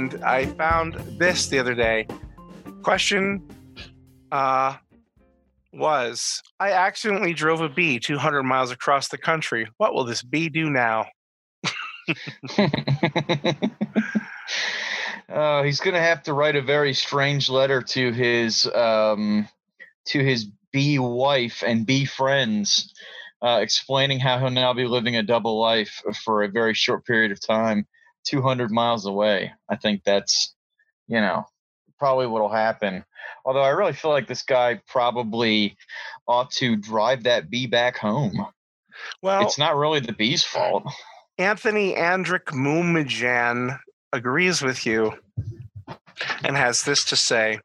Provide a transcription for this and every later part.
and I found this the other day. Question uh, was I accidentally drove a bee 200 miles across the country. What will this bee do now? uh, he's going to have to write a very strange letter to his um, to his bee wife and bee friends, uh, explaining how he'll now be living a double life for a very short period of time, 200 miles away. I think that's, you know, probably what'll happen. Although I really feel like this guy probably ought to drive that bee back home. Well, it's not really the bee's fault. Anthony Andrick Mumajan agrees with you and has this to say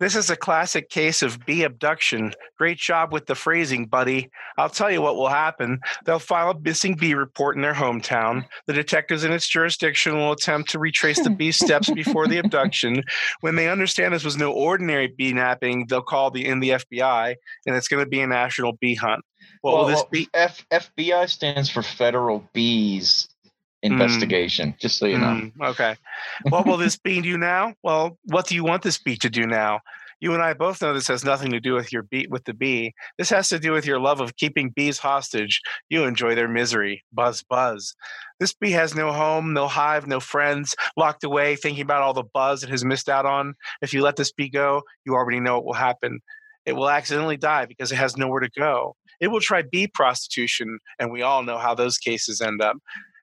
This is a classic case of bee abduction. Great job with the phrasing, buddy. I'll tell you what will happen. They'll file a missing bee report in their hometown. The detectives in its jurisdiction will attempt to retrace the bee's steps before the abduction. When they understand this was no ordinary bee napping, they'll call the in the FBI, and it's going to be a national bee hunt. What well, will this well, be? F- FBI stands for Federal Bees Investigation, mm. just so you know. Mm, okay. What will this bee do now? Well, what do you want this bee to do now? You and I both know this has nothing to do with your bee with the bee. This has to do with your love of keeping bees hostage. You enjoy their misery. Buzz buzz. This bee has no home, no hive, no friends, locked away, thinking about all the buzz it has missed out on. If you let this bee go, you already know what will happen. It will accidentally die because it has nowhere to go. It will try bee prostitution, and we all know how those cases end up.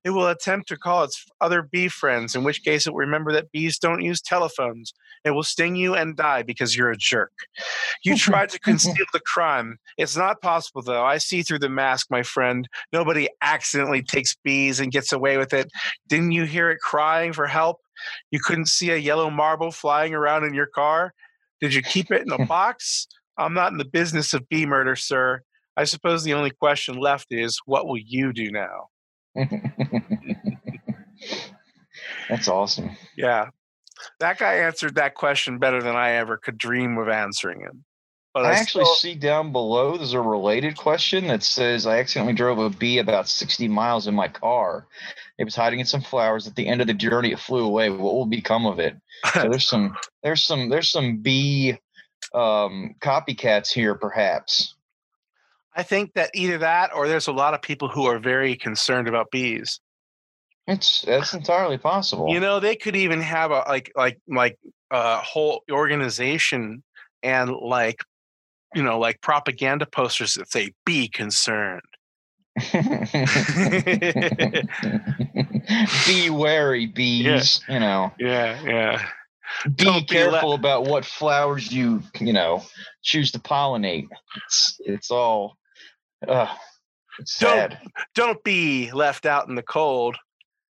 It will attempt to call its other bee friends, in which case it will remember that bees don't use telephones. It will sting you and die because you're a jerk. You tried to conceal the crime. It's not possible, though. I see through the mask, my friend. Nobody accidentally takes bees and gets away with it. Didn't you hear it crying for help? You couldn't see a yellow marble flying around in your car? Did you keep it in a box? I'm not in the business of bee murder, sir. I suppose the only question left is what will you do now? That's awesome. Yeah. That guy answered that question better than I ever could dream of answering it. But I, I actually still... see down below there's a related question that says I accidentally drove a bee about 60 miles in my car. It was hiding in some flowers. At the end of the journey, it flew away. What will become of it? So there's some there's some there's some bee um, copycats here, perhaps. I think that either that or there's a lot of people who are very concerned about bees. It's that's entirely possible. You know, they could even have a like like like a whole organization and like you know like propaganda posters that say "Be concerned." be wary, bees. Yeah. You know. Yeah, yeah. Be Don't careful be about what flowers you you know choose to pollinate. It's it's all uh, don't don't be left out in the cold.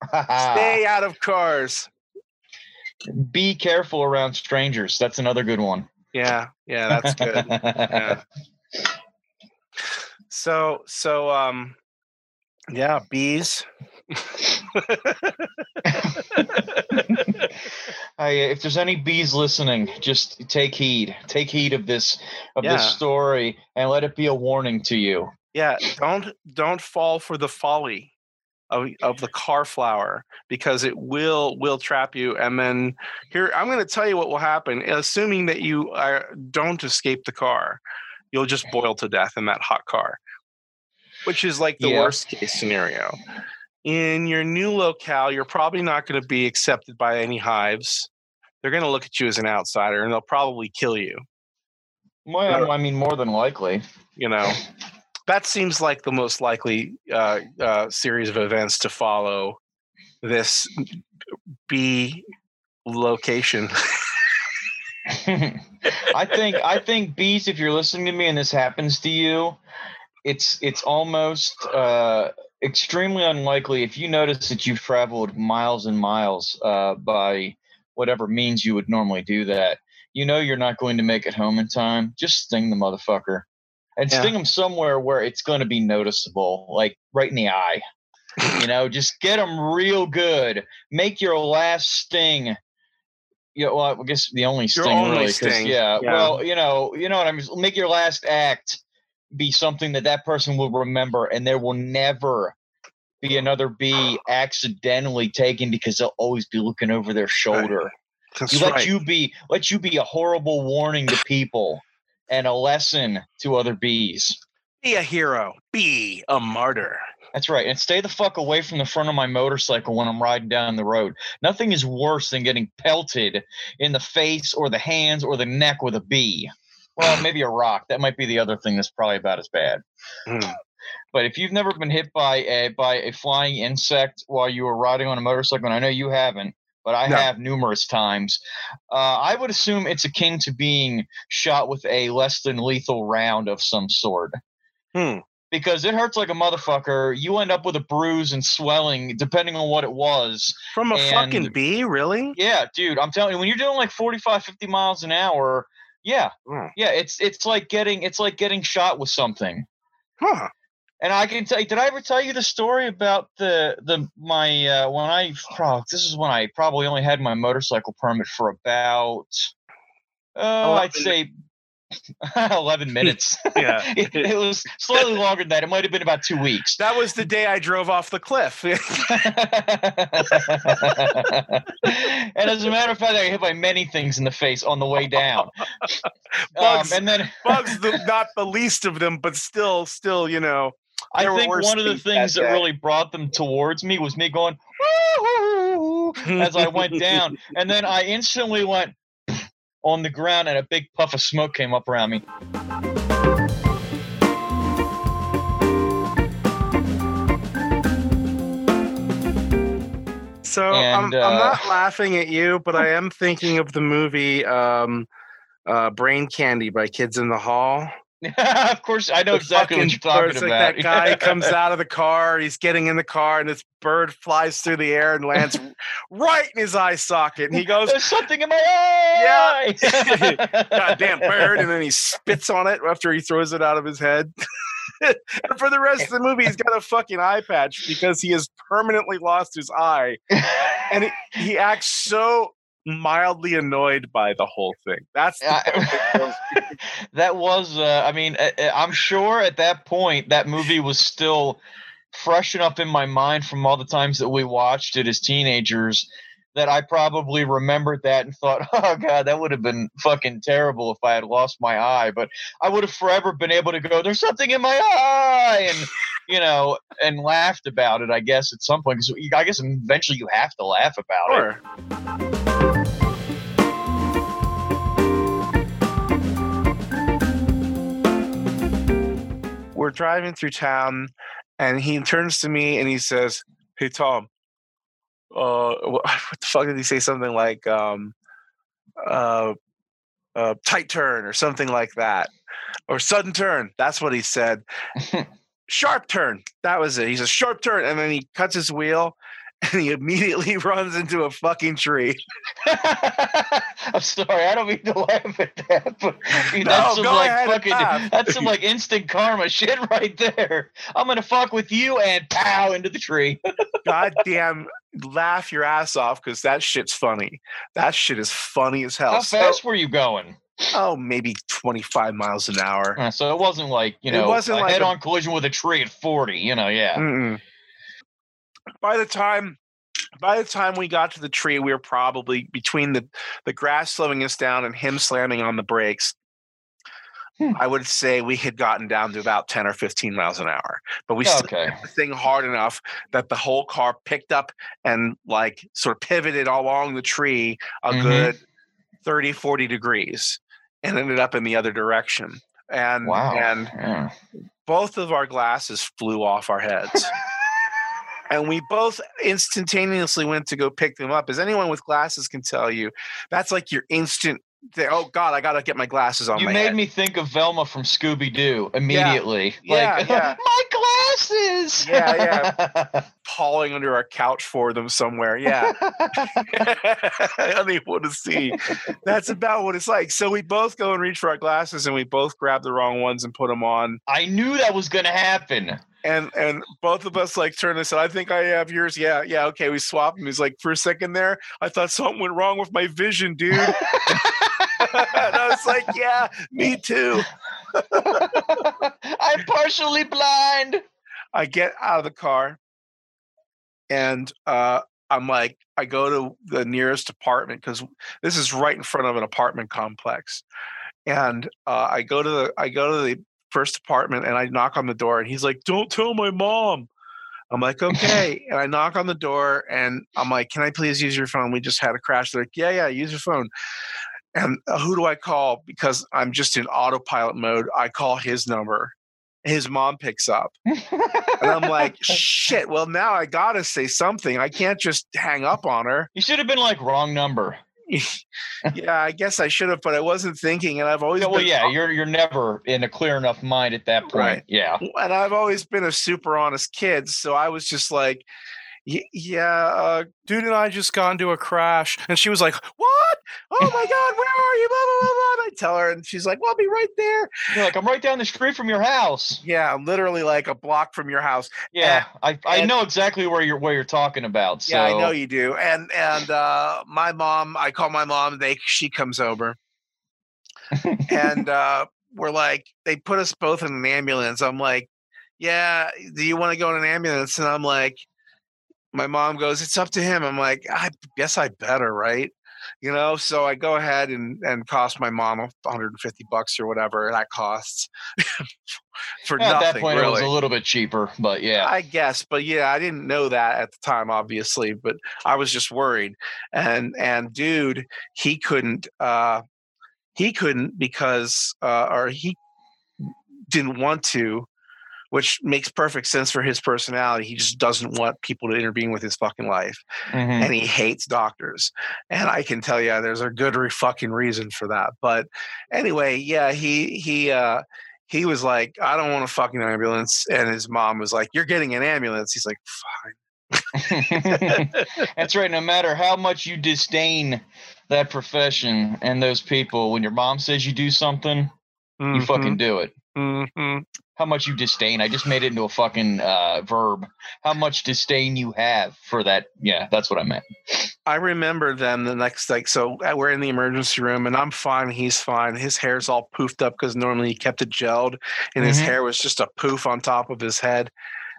Stay out of cars. Be careful around strangers. That's another good one. Yeah, yeah, that's good. yeah. So so um yeah, bees. Hey, if there's any bees listening, just take heed. Take heed of this of yeah. this story and let it be a warning to you. Yeah, don't don't fall for the folly of of the car flower because it will will trap you. And then here I'm going to tell you what will happen. Assuming that you are, don't escape the car, you'll just boil to death in that hot car, which is like the yeah. worst case scenario. In your new locale, you're probably not going to be accepted by any hives. They're going to look at you as an outsider, and they'll probably kill you. Well, I mean, more than likely. You know, that seems like the most likely uh, uh, series of events to follow this B location. I think I think bees. If you're listening to me and this happens to you, it's it's almost uh, extremely unlikely if you notice that you've traveled miles and miles uh, by whatever means you would normally do that. You know you're not going to make it home in time. Just sting the motherfucker and yeah. sting them somewhere where it's going to be noticeable, like right in the eye. you know, just get them real good. Make your last sting. You know, well, I guess the only sting, only really, sting. Yeah, yeah, Well, you know, you know what I mean. Make your last act be something that that person will remember, and there will never, be another bee accidentally taken because they'll always be looking over their shoulder. That's You let right. you be let you be a horrible warning to people and a lesson to other bees. Be a hero. Be a martyr. That's right. And stay the fuck away from the front of my motorcycle when I'm riding down the road. Nothing is worse than getting pelted in the face or the hands or the neck with a bee. Well, maybe a rock. That might be the other thing that's probably about as bad. Hmm. But if you've never been hit by a by a flying insect while you were riding on a motorcycle, and I know you haven't, but I No. have numerous times, uh, I would assume it's akin to being shot with a less than lethal round of some sort Hmm. because it hurts like a motherfucker. You end up with a bruise and swelling, depending on what it was. From a fucking bee, really? Yeah, dude, I'm telling you, when you're doing like 45, 50 miles an hour, yeah, Hmm. yeah, it's it's like getting it's like getting shot with something. Huh. And I can tell you, did I ever tell you the story about the the my uh, when I oh, this is when I probably only had my motorcycle permit for about oh I'd say eleven minutes. Yeah. it, it was slightly longer than that. It might have been about two weeks. That was the day I drove off the cliff. and as a matter of fact, I hit by many things in the face on the way down. Bugs. Um, and then Bugs, the, not the least of them, but still, still, you know. I there think one of the things that that day. really brought them towards me was me going as I went down, and then I instantly went on the ground, and a big puff of smoke came up around me. So I'm, And, I'm uh, not laughing at you, but I am thinking of the movie um, uh, Brain Candy by Kids in the Hall. of course, I know The exactly what you're talking birds, like about. that guy comes out of the car, he's getting in the car, and this bird flies through the air and lands right in his eye socket. And he goes, There's something in my eye. Yeah. goddamn bird and then he spits on it after he throws it out of his head and for the rest of the movie he's got a fucking eye patch because he has permanently lost his eye and he, he acts so mildly annoyed by the whole thing. That's part that kills me. that was uh, i mean uh, i'm sure at that point that movie was still fresh enough in my mind from all the times that we watched it as teenagers that i probably remembered that and thought oh god that would have been fucking terrible if i had lost my eye. But i would have forever been able to go there's something in my eye! and you know and laughed about it i guess at some point because i guess eventually you have to laugh about it We're driving through town, and he turns to me and he says, "Hey Tom, uh, wha- what the fuck did he say? Something like, um, uh, uh, tight turn or something like that, or sudden turn. That's what he said. sharp turn. That was it. He says sharp turn, and then he cuts his wheel, and he immediately runs into a fucking tree. I'm sorry, I don't mean to laugh at that, but dude, No, that's some like fucking that's some like instant karma shit right there. I'm gonna fuck with you and pow into the tree. Goddamn, laugh your ass off because that shit's funny. That shit is funny as hell. How So- fast were you going? oh, maybe 25 miles an hour. Uh, so it wasn't like you know, It wasn't a like head-on collision with a tree at 40. You know, yeah. Mm-mm. By the time by the time we got to the tree, we were probably between the, the grass slowing us down and him slamming on the brakes. Hmm. I would say we had gotten down to about 10 or 15 miles an hour, but we still Okay. hit the thing hard enough that the whole car picked up and like sort of pivoted along the tree a Mhm. good 30, 40 degrees and ended up in the other direction. And Wow. and Yeah. both of our glasses flew off our heads. And we both instantaneously went to go pick them up. As anyone with glasses can tell you, that's like your instant. Thing. Oh God, I gotta get my glasses on You made head. me think of Velma from Scooby Doo immediately. Yeah, like, yeah. my glasses. Yeah, yeah. Pawing under our couch for them somewhere. Yeah, unable to see. That's about what it's like. So we both go and reach for our glasses, and we both grab the wrong ones and put them on. I knew that was gonna happen. and and both of us like turned and said, "I think I have yours." Yeah, yeah, okay. We swapped them. He's like, for a second there, I thought something went wrong with my vision, dude. and I was like, "Yeah, me too." I'm partially blind. I get out of the car, and uh, I'm like, I go to the nearest apartment because this is right in front of an apartment complex, and uh, I go to the I go to the first apartment and I knock on the door, and he's like, "Don't tell my mom." I'm like, okay. and I knock on the door and I'm like, can I please use your phone? We just had a crash. They're like, yeah, yeah, use your phone. And uh, who do I call? Because I'm just in autopilot mode. I call his number. His mom picks up. and I'm like, shit, well, now I got to say something. I can't just hang up on her. You should have been like, wrong number. yeah, I guess I should have, but I wasn't thinking. And I've always yeah, well, been, yeah, you're you're never in a clear enough mind at that point. Right. Yeah, and I've always been a super honest kid, so I was just like, "Y- yeah, uh, dude and I just got into a crash, and she was like, what? Oh my god, where are you? Blah blah blah blah. And I tell her, and she's like, well, I'll be right there. you're like I'm right down the street from your house. Yeah, literally like a block from your house. Yeah, I, I and- know exactly where you're where you're talking about. So Yeah, I know you do. And and uh, my mom, I call my mom. They she comes over, and uh, we're like, they put us both in an ambulance. I'm like, yeah, do you want to go in an ambulance? And I'm like, my mom goes, it's up to him. I'm like, I guess I better, right? You know, so I go ahead and and cost my mom 150 bucks or whatever that costs for At nothing. that point, it was a little bit cheaper, but yeah. I guess, but yeah, I didn't know that at the time, obviously, but I was just worried. And and dude, he couldn't uh he couldn't because uh or he didn't want to, which makes perfect sense for his personality. He just doesn't want people to intervene with his fucking life. Mhm. And he hates doctors. And I can tell you there's a good re- fucking reason for that. But anyway, yeah, he he uh he was like, I don't want a fucking ambulance. And his mom was like, You're getting an ambulance. He's like, Fine. That's right. No matter how much you disdain that profession and those people, when your mom says you do something, you fucking do it. hmm How much you disdain. I just made it into a fucking uh, verb. How much disdain you have for that. Yeah, that's what I meant. I remember them the next like so uh, we're in the emergency room and I'm fine, he's fine. His hair's all poofed up because normally he kept it gelled and his Mhm. hair was just a poof on top of his head.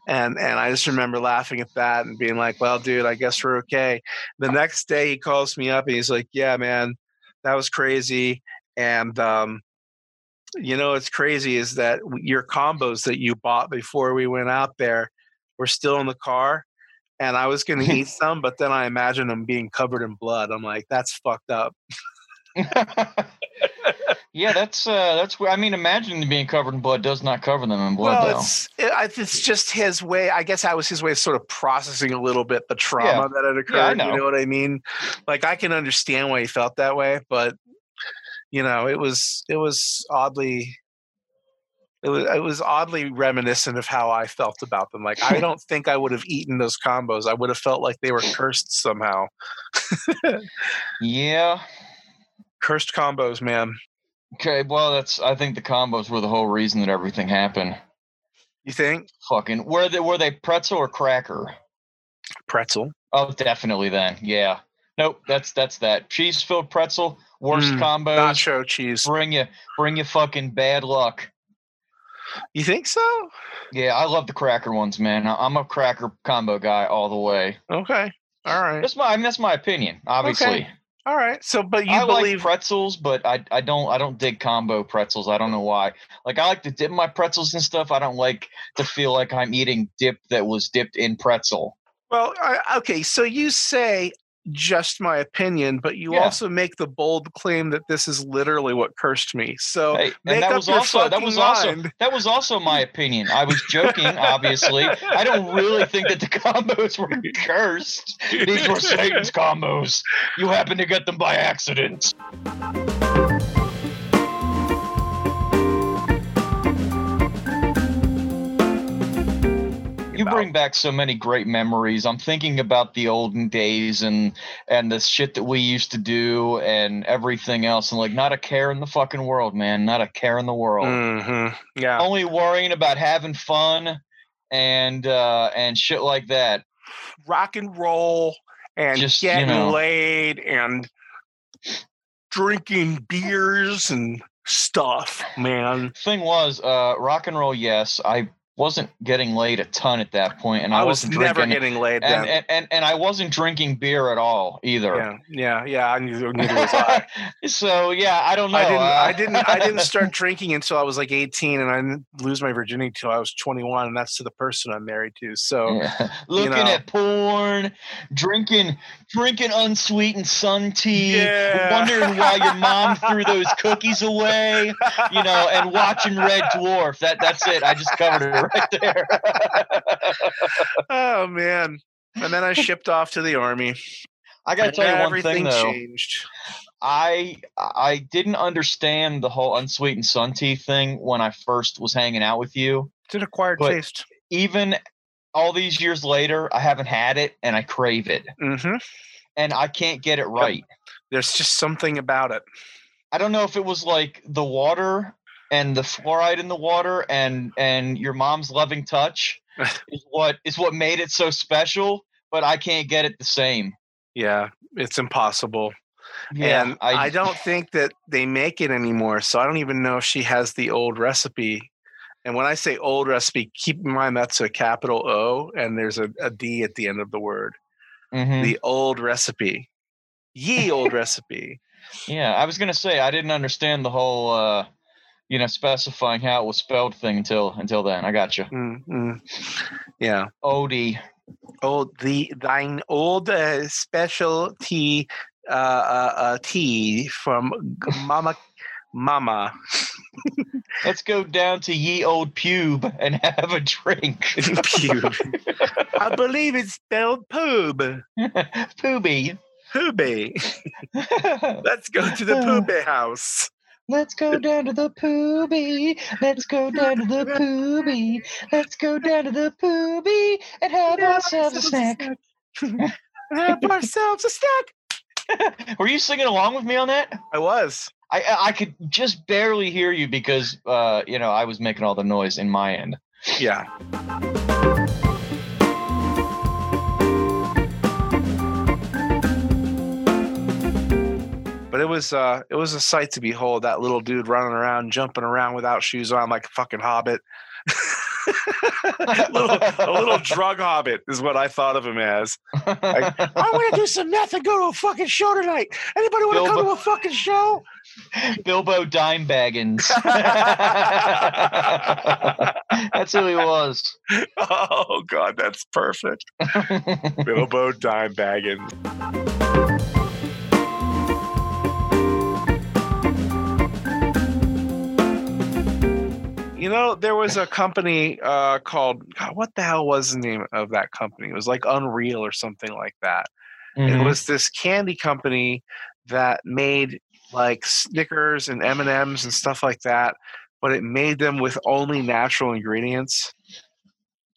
And and I just remember laughing at that and being like, Well, dude, I guess we're okay. The next day he calls me up and he's like, Yeah, man, that was crazy. And um you know what's crazy is that your combos that you bought before we went out there were still in the car and I was going to eat some, but then I imagined them being covered in blood. I'm like, that's fucked up. yeah, that's uh, that's I mean, imagining them being covered in blood does not cover them in blood, well, though. it's it, it's just his way. I guess that was his way of sort of processing a little bit the trauma that had occurred. Yeah, I You know. know what I mean? Like I can understand why he felt that way, but you know, it was it was oddly. It was, it was oddly reminiscent of how I felt about them. Like I don't think I would have eaten those combos. I would have felt like they were cursed somehow. Yeah. Cursed combos, man. Okay. Well, that's. I think the combos were the whole reason that everything happened. You think? Fucking. Were they were they pretzel or cracker? Pretzel. Oh, definitely. Then. Yeah. Nope. That's that's that cheese filled pretzel. Worst Mm, combos. Nacho cheese. Bring you bring you fucking bad luck. You think so? Yeah, I love the cracker ones, man. I'm a cracker combo guy all the way. Okay. All right. That's my I mean, that's my opinion, obviously. All right. So, but you I like believe pretzels, but I I don't I don't dig combo pretzels. I don't know why. Like I like to dip my pretzels and stuff. I don't like to feel like I'm eating dip that was dipped in pretzel. Well, okay. So you say just my opinion, but you Yeah. also make the bold claim that this is literally what cursed me. So Hey, make and that up was your also that was also mind. that was also my opinion. I was joking, obviously. I don't really think that the combos were cursed. These were Satan's combos. You happen to get them by accident. You about- bring back so many great memories. I'm thinking about the olden days and and the shit that we used to do and everything else and like not a care in the fucking world, man. Not a care in the world. Mhm. Yeah. Only worrying about having fun and uh and shit like that. Rock and roll and Just, you getting know. laid and drinking beers and stuff, man. Thing was, uh rock and roll, yes. I wasn't getting laid a ton at that point, and I, I was wasn't never drinking, getting laid and, then. and, and and I wasn't drinking beer at all either. yeah, yeah, yeah. Neither, neither was I. so yeah, I don't know. I didn't. uh, I didn't. I didn't start drinking until I was like 18, and I didn't lose my virginity until I was 21, and that's to the person I'm married to. So Yeah. Looking know. at porn, drinking drinking unsweetened sun tea, Yeah. wondering why your mom threw those cookies away, you know, and watching Red Dwarf. That that's it. I just covered it right there. oh man. And then I shipped off to the army. I gotta tell you one everything thing though. changed. I I didn't understand the whole unsweetened sun tea thing when I first was hanging out with you. It's an acquired But- taste. Even all these years later, I haven't had it and I crave it. hmm And I can't get it right. There's just something about it. I don't know if it was like the water and the fluoride in the water and and your mom's loving touch is what is what made it so special, but I can't get it the same. Yeah, it's impossible. Yeah, and I, don't think that they make it anymore. So I don't even know if she has the old recipe. And when I say old recipe, keep in mind that's a capital O and there's a, a D at the end of the word. Mhm. The old recipe. Ye old recipe. Yeah, I was gonna say I didn't understand the whole uh you know specifying how it was spelled thing until until then. I got you. Mm, mm. Yeah. Odie. Old the thine old uh, specialty uh, uh, uh, tea from Mama Mama. Let's go down to ye old pube and have a drink. Pube. I believe it's spelled poob. Pooby. Poobie. Let's go to the poobie house. Let's go down to the poobie. Let's go down to the poobie. Let's go down to the poobie and have ourselves a snack. Have ourselves a snack. Were you singing along with me on that? I was. I I I could just barely hear you because uh you know I was making all the noise in my end. Yeah. But it was uh it was a sight to behold, that little dude running around, jumping around without shoes on like a fucking hobbit. a, little, a little drug hobbit is what I thought of him as. I want to do some meth and go to a fucking show tonight. Anybody want to come to a fucking show? Bilbo Dime Baggins. That's who he was. Oh god, that's perfect. Bilbo Dime You know, there was a company uh, called God, what the hell was the name of that company? It was like Unreal or something like that. It Mhm. was this candy company that made like Snickers and M and M's and stuff like that, but it made them with only natural ingredients.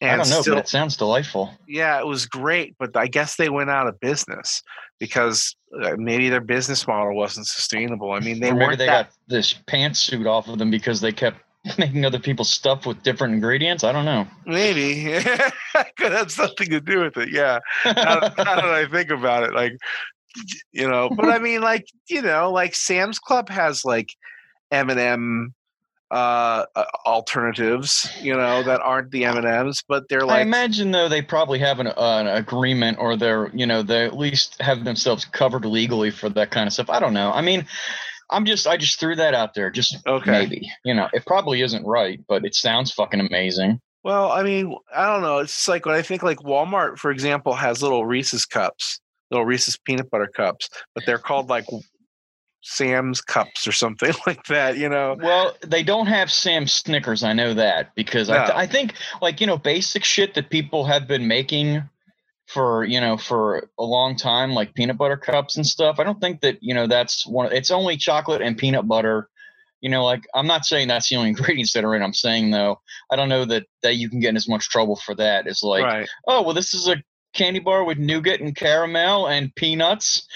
I don't know, still- but it sounds delightful. yeah, it was great, but I guess they went out of business because uh, maybe their business model wasn't sustainable. I mean, they or maybe they that, got this pantsuit off of them because they kept making other people's stuff with different ingredients. I don't know. maybe could have something to do with it. Yeah, now, now that I think about it, like you know, but I mean, like you know, like Sam's Club has like M and M uh uh, alternatives you know that aren't the m&ms but they're like I imagine though they probably have an, uh, an agreement or they're you know they at least have themselves covered legally for that kind of stuff. I don't know. I mean, I'm just I just threw that out there. Just Okay. maybe you know it probably isn't right, but it sounds fucking amazing. Well, I mean, I don't know. It's like when I think like Walmart, for example, has little Reese's cups, little Reese's peanut butter cups, but they're called like Sam's cups or something like that, you know? Well, they don't have Sam Snickers. I know that because I, th- I think like you know basic shit that people have been making for you know for a long time, like peanut butter cups and stuff. I don't think that you know that's one. It's only chocolate and peanut butter. You know, like I'm not saying that's the only ingredients that are in. I'm saying though, I don't know that that you can get in as much trouble for that as like right. oh well this is a candy bar with nougat and caramel and peanuts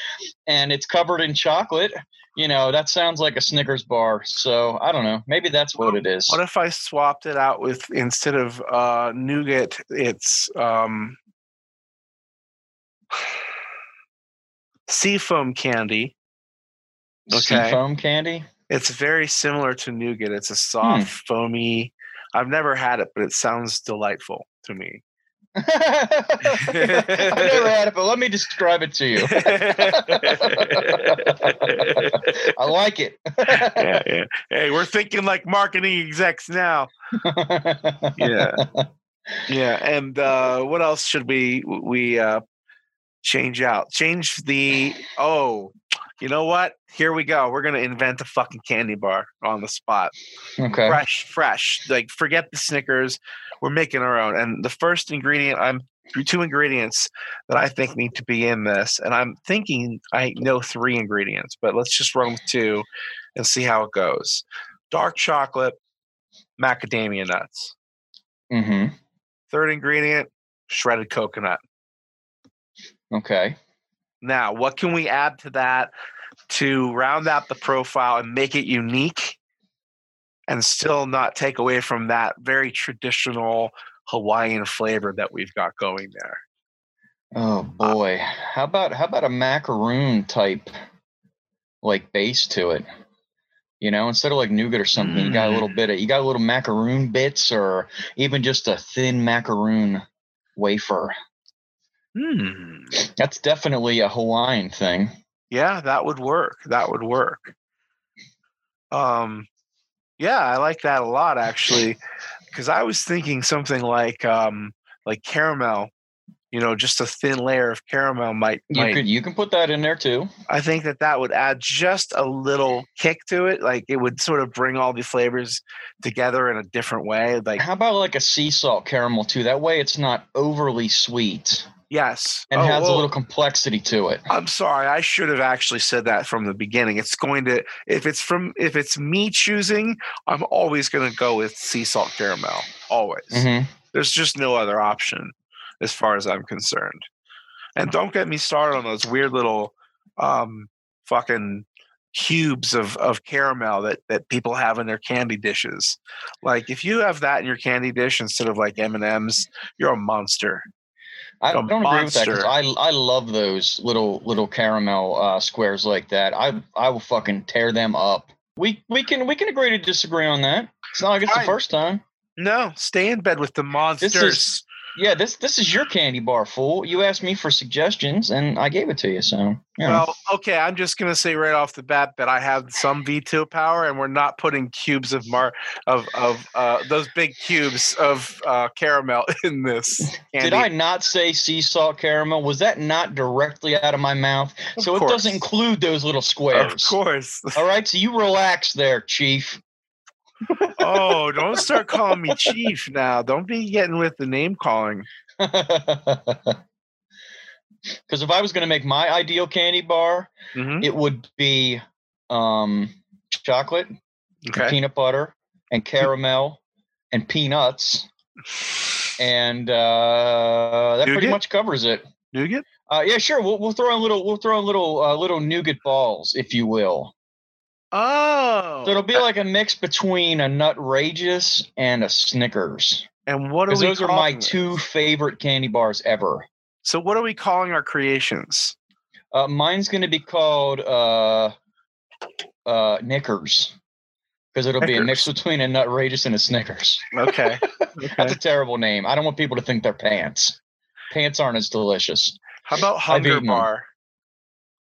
and it's covered in chocolate you know that sounds like a snickers bar so i don't know maybe that's what it is What if I swapped it out with instead of uh, nougat, it's um, seafoam candy. okay. foam candy It's very similar to nougat. It's a soft, foamy, I've never had it, but it sounds delightful to me. I've never had it, but let me describe it to you. I like it. yeah, yeah. Hey, we're thinking like marketing execs now. Yeah. Yeah, and uh, what else should we we uh, change out? Change the oh, you know what? Here we go. We're gonna invent a fucking candy bar on the spot. Okay. Fresh, fresh. Like forget the Snickers. We're making our own. And the first ingredient, I'm two ingredients that I think need to be in this, and I'm thinking I know three ingredients, but let's just run with two and see how it goes. Dark chocolate, macadamia nuts. Mm-hmm. Third ingredient, shredded coconut. Okay. Now, what can we add to that to round out the profile and make it unique and still not take away from that very traditional Hawaiian flavor that we've got going there? Oh uh, boy. How about how about a macaroon type like base to it? You know, instead of like nougat or something, you got a little mm. bit of you got a little macaroon bits or even just a thin macaroon wafer. Hmm. That's definitely a Hawaiian thing. Yeah, that would work. That would work. Um, yeah, I like that a lot actually, because I was thinking something like um, like caramel. You know, just a thin layer of caramel might. You might could you can put that in there too. I think that that would add just a little kick to it. Like it would sort of bring all the flavors together in a different way. Like How about like a sea salt caramel too? That way it's not overly sweet yes, and Oh, has a little complexity to it. I'm sorry, I should have actually said that from the beginning. It's going to if it's from if it's me choosing, I'm always going to go with sea salt caramel. Always. hmm There's just no other option as far as I'm concerned. And don't get me started on those weird little um fucking cubes of of caramel that that people have in their candy dishes. Like if you have that in your candy dish instead of like M&Ms, you're a monster. I A don't agree with that because. I I love those little little caramel uh, squares like that. I I will fucking tear them up. We we can we can agree to disagree on that. It's not like it's Fine. the first time. No, stay in bed with the monsters. is- Yeah, this this is your candy bar, fool. You asked me for suggestions and I gave it to you. So. Well, okay, I'm just gonna say right off the bat that I have some veto power, and we're not putting cubes of mar of of uh, those big cubes of uh, caramel in this. Candy. Did I not say sea salt caramel? Was that not directly out of my mouth? Of so it doesn't include those little squares. Of course. All right, so you relax there, Chief. Oh, don't start calling me chief now. Don't be getting with the name calling. Because if I was going to make my ideal candy bar, hmm it would be um, chocolate, Okay. peanut butter, and caramel, and peanuts, and uh, that pretty much covers it. Nougat. Uh, yeah, sure. We'll, we'll throw in little we'll throw in little uh, little nougat balls, if you will. Oh. So it'll be like a mix between a Nutrageous and a Snickers. and what are we? those are my calling two favorite candy bars ever. So what are we calling our creations? Uh, mine's going to be called uh, uh, Knickers. Because it'll be a mix between a Nutrageous and a Snickers. Okay. That's a terrible name. I don't want people to think they're pants. Pants aren't as delicious. How about hunger bar?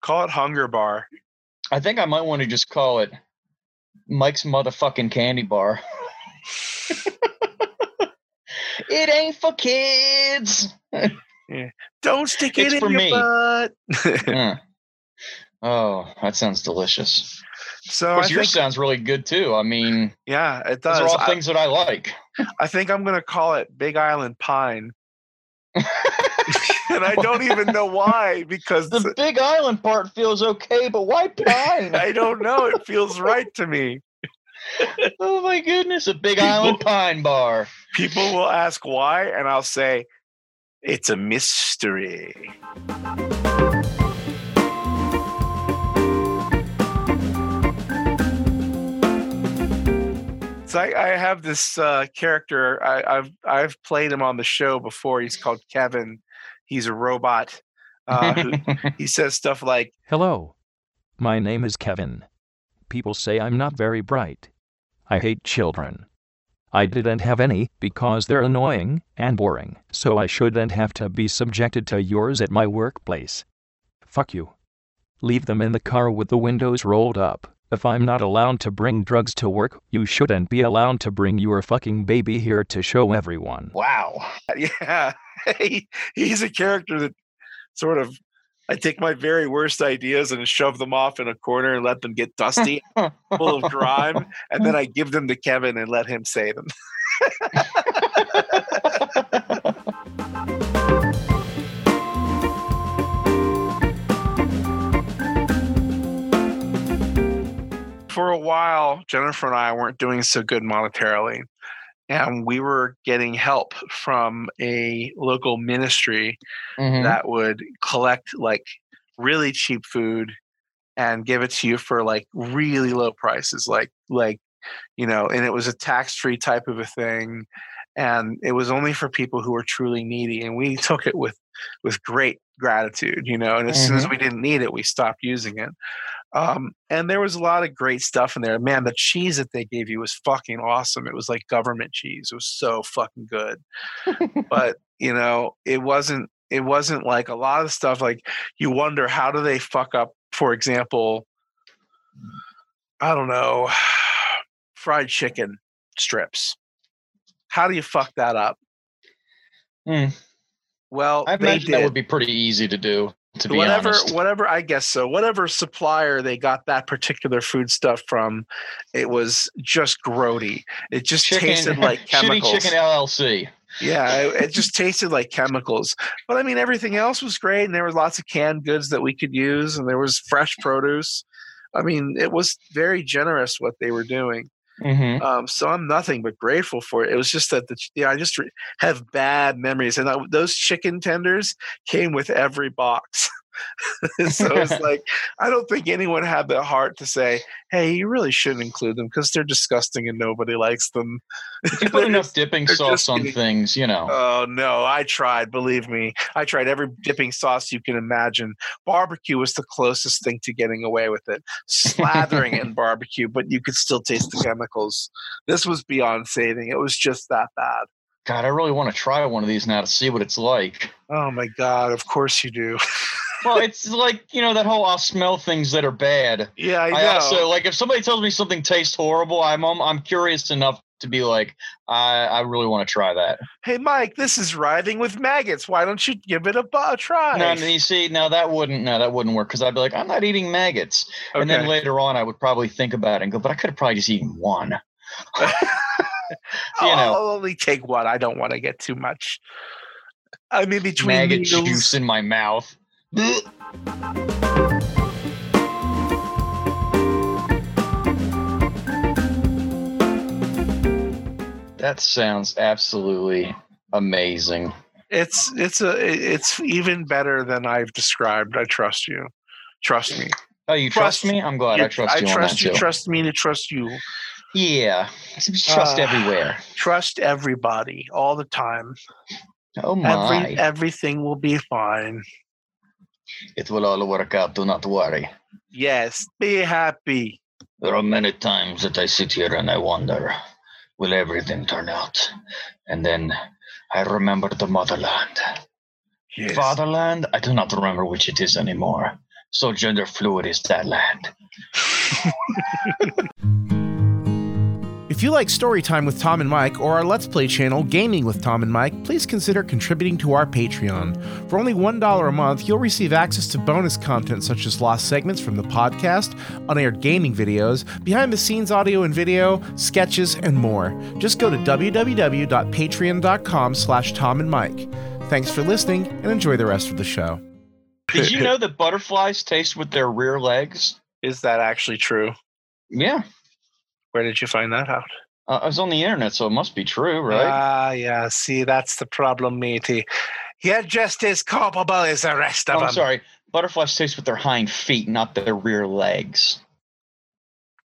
Call it hunger bar. I think I might want to just call it Mike's motherfucking candy bar. it ain't for kids. Don't stick It's it in for your me. butt. Mm. Oh, that sounds delicious. so Of I course, yours think, sounds really good too. I mean, yeah, it does. those are all I, things that I like. I think I'm gonna call it Big Island Pine, and I don't even know why because the Big Island part feels okay, but why pine? I don't know. It feels right to me. oh my goodness, a Big People- Island pine bar. People will ask why, and I'll say it's a mystery. So I, I have this uh, character. I, I've I've played him on the show before. He's called Kevin. He's a robot. Uh, who, he says stuff like, Hello. My name is Kevin. People say I'm not very bright. I hate children. I didn't have any because they're annoying and boring, so I shouldn't have to be subjected to yours at my workplace. Fuck you. Leave them in the car with the windows rolled up. If I'm not allowed to bring drugs to work, you shouldn't be allowed to bring your fucking baby here to show everyone. Wow. Yeah, he, he's a character that sort of. I take my very worst ideas and shove them off in a corner and let them get dusty, full of grime, and then I give them to Kevin and let him say them. For a while, Jennifer and I weren't doing so good monetarily, and we were getting help from a local ministry Mhm. that would collect like really cheap food and give it to you for like really low prices like like you know and it was a tax free type of a thing and it was only for people who were truly needy and we took it with with great gratitude you know and as soon as we didn't need it we stopped using it um, and there was a lot of great stuff in there. Man the cheese that they gave you was fucking awesome. It was like government cheese. It was so fucking good. But you know it wasn't it wasn't like a lot of stuff like you wonder how do they fuck up for example i don't know fried chicken strips. How do you fuck that up? Hmm. well I imagine that would be pretty easy to do. To be whatever honest. whatever i guess so whatever supplier they got that particular food stuff from it was just grody it just Chicken, tasted like shitty chemicals chicken LLC. Yeah, it, it just tasted like chemicals. But I mean, everything else was great, and there were lots of canned goods that we could use, and there was fresh produce. I mean, it was very generous what they were doing. Hmm Um, so I'm nothing but grateful for it. It was just that the ch- yeah, I just re- have bad memories, and I, those chicken tenders came with every box. so it's like I don't think anyone had the heart to say, "Hey, you really shouldn't include them because they're disgusting and nobody likes them." If you put enough dipping sauce on getting- things, you know. Oh no, I tried. Believe me, I tried every dipping sauce you can imagine. Barbecue was the closest thing to getting away with it. Slathering it in barbecue, but you could still taste the chemicals. This was beyond saving. It was just that bad. God, I really want to try one of these now to see what it's like. Oh my god! Of course you do. Well, it's like you know that whole I'll smell things that are bad. yeah, I know. I also like if somebody tells me something tastes horrible, I'm um, I'm curious enough to be like, I I really want to try that. hey, Mike, this is writhing with maggots. Why don't you give it a, a try? No, you see, now that wouldn't no that wouldn't work because I'd be like, I'm not eating maggots, okay. and then later on I would probably think about it and go, but I could have probably just eaten one. you I'll, know. I'll only take one. I don't want to get too much. I mean, between Maggot juice in my mouth. That sounds absolutely amazing. It's it's a it's even better than I've described. I trust you. Trust me. Oh, you trust, Trust- me? I'm glad Yeah, I trust you on trust you. too. Trust me to trust you. yeah, trust Ah. everywhere. Trust everybody all the time. Oh my, Every everything will be fine. It will all work out. Do not worry. Yes, be happy. There are many times that I sit here and I wonder, will everything turn out? And then I remember the motherland. Yes. Fatherland? I do not remember which it is anymore. So gender fluid is that land. If you like Storytime with Tom and Mike or our Let's Play channel, Gaming with Tom and Mike, please consider contributing to our Patreon. For only $1 a month, you'll receive access to bonus content such as lost segments from the podcast, unaired gaming videos, behind the scenes audio and video, sketches, and more. Just go to www.patreon.com slash Tom and Mike. Thanks for listening and enjoy the rest of the show. Did you know that butterflies taste with their rear legs? Is that actually true? Yeah. Where did you find that out? Uh, I was on the internet, so it must be true, right? Ah, yeah. See, that's the problem, matey. You're just as culpable as the rest of Oh, them. I'm sorry. Butterflies taste with their hind feet, not their rear legs.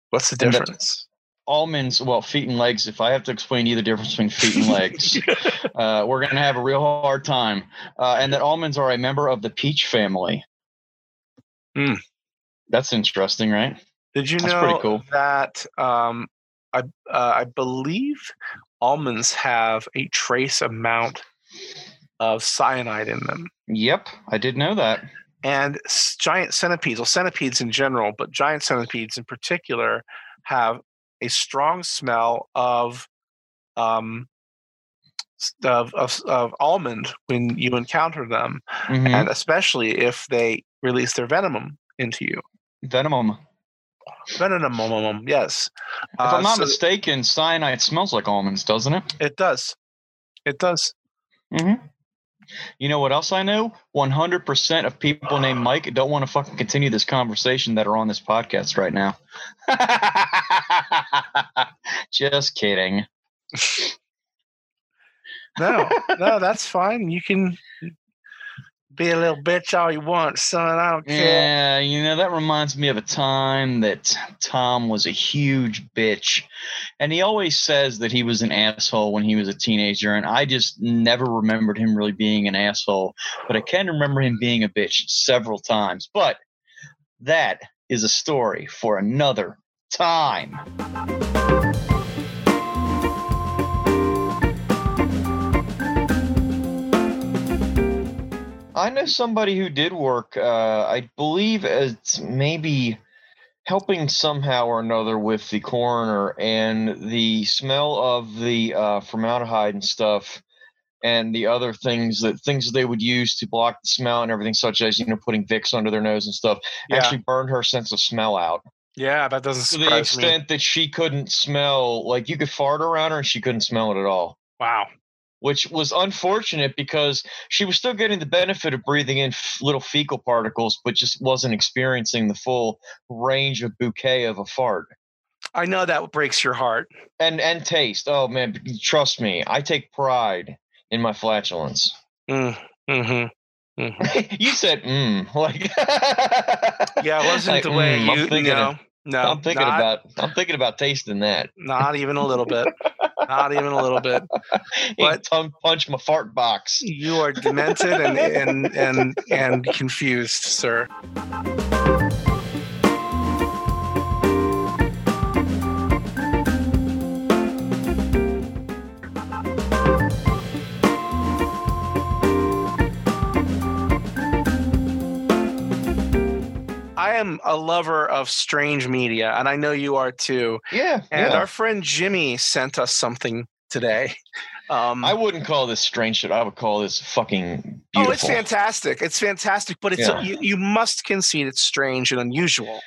What's the difference? Almonds, well, feet and legs. If I have to explain to you the difference between feet and legs, uh, we're going to have a real hard time. Uh, and that almonds are a member of the peach family. Hmm. That's interesting, right? Did you That's know cool. that um, I uh, I believe almonds have a trace amount of cyanide in them. Yep, I did know that. And giant centipedes, well, centipedes in general, but giant centipedes in particular, have a strong smell of um, of, of, of almond when you encounter them, Mhm. and especially if they release their venom into you. Venom. Venom, yes. If I'm Uh, not so mistaken, cyanide smells like almonds, doesn't it? it does. It does. Mm-hmm. You know what else I know? 100% of people named Mike don't want to fucking continue this conversation that are on this podcast right now. Just kidding. No, no, that's fine. You can be a little bitch all you want, son. I don't care. Yeah, you know, that reminds me of a time that Tom was a huge bitch. And he always says that he was an asshole when he was a teenager. And I just never remembered him really being an asshole. But I can remember him being a bitch several times. But that is a story for another time. I know somebody who did work, uh, I believe, as maybe helping somehow or another with the coroner and the smell of the uh, formaldehyde and stuff and the other things that things that they would use to block the smell and everything such as you know putting vicks under their nose and stuff Yeah, actually burned her sense of smell out yeah, that doesn't to the surprise me. extent that she couldn't smell like you could fart around her and she couldn't smell it at all Wow. Which was unfortunate because she was still getting the benefit of breathing in f- little fecal particles, but just wasn't experiencing the full range of bouquet of a fart I know that breaks your heart. and and taste. Oh man, trust me, I take pride in my flatulence. Mm, hmm you said mm, like Yeah, it wasn't Like, the way mm, you I'm thinking no, of- no. I'm thinking not, about I'm thinking about tasting that. not even a little bit. Not even a little bit. What? tongue punch my fart box. You are demented and and and and confused, sir. I am a lover of strange media, and I know you are too. Yeah, And yeah. our friend Jimmy sent us something today. Um, I wouldn't call this strange shit. I would call this fucking beautiful. Oh, it's fantastic! It's fantastic, but it's Yeah. you, you must concede it's strange and unusual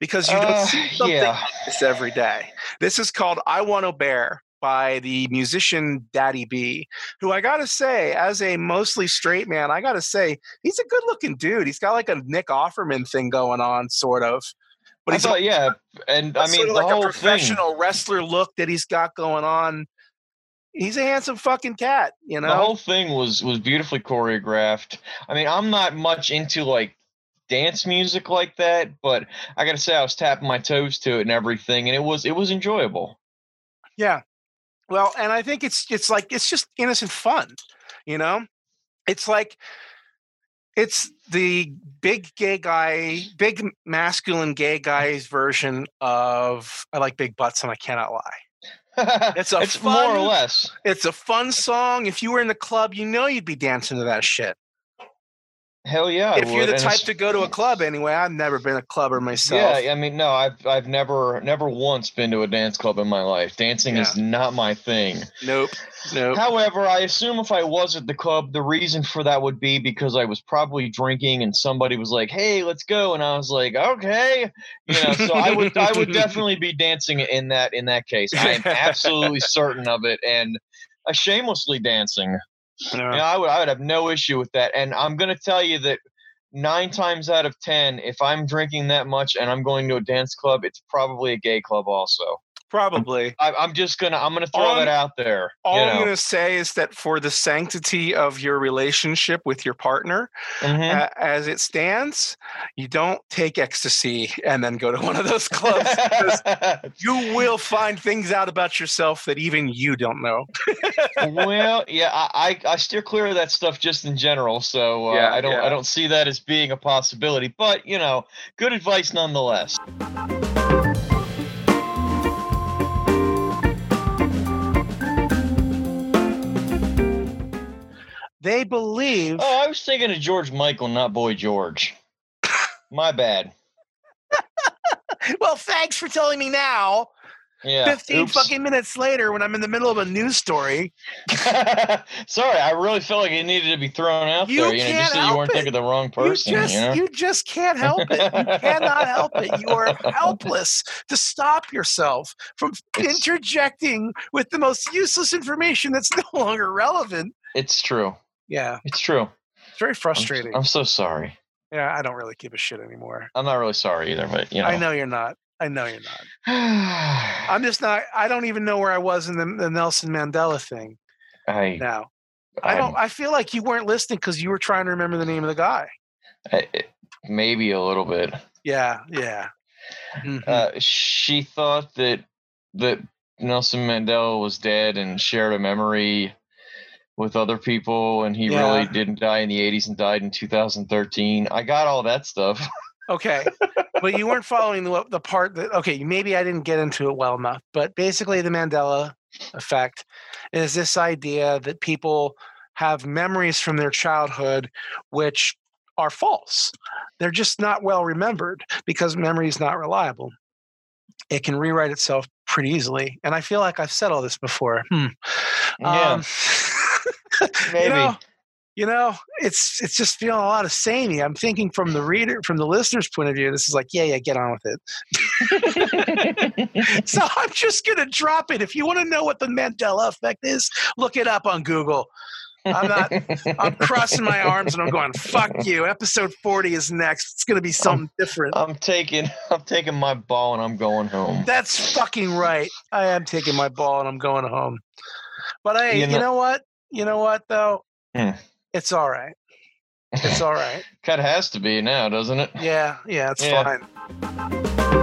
because you don't Uh, see something yeah. like this every day. This is called "I Want to Bear" by the musician Daddy B, who I gotta say, as a mostly straight man, I gotta say he's a good-looking dude. He's got like a Nick Offerman thing going on, sort of. But he's thought, yeah, and I sort mean of the like a whole thing. professional wrestler look that he's got going on. He's a handsome fucking cat, you know. The whole thing was was beautifully choreographed. I mean, I'm not much into like dance music like that, but I gotta say I was tapping my toes to it and everything, and it was it was enjoyable. Yeah. Well, and I think it's it's like it's just innocent fun, you know? It's like it's the big gay guy, big masculine gay guy's version of I like big butts and I cannot lie. it's a it's more or less. It's a fun song. If you were in the club, you know you'd be dancing to that shit. Hell yeah! If you're the and type to go to a club anyway, I've never been a clubber myself. Yeah, I mean, no, I've I've never never once been to a dance club in my life. Dancing is not my thing. Nope. Nope. However, I assume if I was at the club, the reason for that would be because I was probably drinking and somebody was like, "Hey, let's go," and I was like, "Okay," you know. So I would I would definitely be dancing in that in that case. I am absolutely certain of it, and uh, shamelessly dancing. Yeah. I would I would have no issue with that. And I'm gonna tell you that nine times out of ten, if I'm drinking that much and I'm going to a dance club, it's probably a gay club also. Probably. I, I'm just gonna I'm gonna throw All that out there. All I'm know. to say is that for the sanctity of your relationship with your partner, Mhm. a- as it stands, you don't take ecstasy and then go to one of those clubs. you will find things out about yourself that even you don't know. well, yeah, I, I I steer clear of that stuff just in general, so uh, Yeah, I don't yeah. I don't see that as being a possibility. But you know, good advice nonetheless. They believe. Oh, I was thinking of George Michael, not Boy George. My bad. well, thanks for telling me now. Yeah. 15 oops. fucking minutes later when I'm in the middle of a news story. Sorry, I really felt like it needed to be thrown out You there. You can't just so you weren't it. thinking the wrong person. you You, just know? you just can't help it. You cannot help it. You are helpless to stop yourself from interjecting with the most useless information that's no longer relevant. it's true. Yeah, It's true. it's very I'm, frustrating. I'm so sorry. yeah, I don't really give a shit anymore. I'm not really sorry either, but you know. I know you're not. I know you're not. I'm. I'm just not. I don't even know where I was in the, the Nelson Mandela thing I. now. I don't. I feel like you weren't listening because you were trying to remember the name of the guy. I, maybe a little bit. Yeah, yeah. Mhm. Uh, she thought that that Nelson Mandela was dead and shared a memory with other people, and he Yeah. really didn't die in the '80s and died in 2013. I got all that stuff. Okay, but you weren't following the the part that okay, maybe I didn't get into it well enough. But basically, the Mandela effect is this idea that people have memories from their childhood which are false. They're just not well remembered because memory is not reliable. It can rewrite itself pretty easily, and I feel like I've said all this before. Hmm. Yeah, Um, maybe. you know, you know, it's it's just feeling a lot of samey. I'm thinking from the reader, from the listener's point of view, this is like, yeah, yeah, get on with it. so I'm just gonna drop it. If you want to know what the Mandela effect is, look it up on Google. I'm not. I'm crossing my arms and I'm going, fuck you. Episode 40 is next. It's gonna be something different. I'm taking I'm taking my ball and I'm going home. That's fucking right. I am taking my ball and I'm going home. But hey, You you know- know what? You know what though? Hmm. It's all right. It's all right. Kind of has to be now, doesn't it? Yeah, yeah, it's Yeah. fine.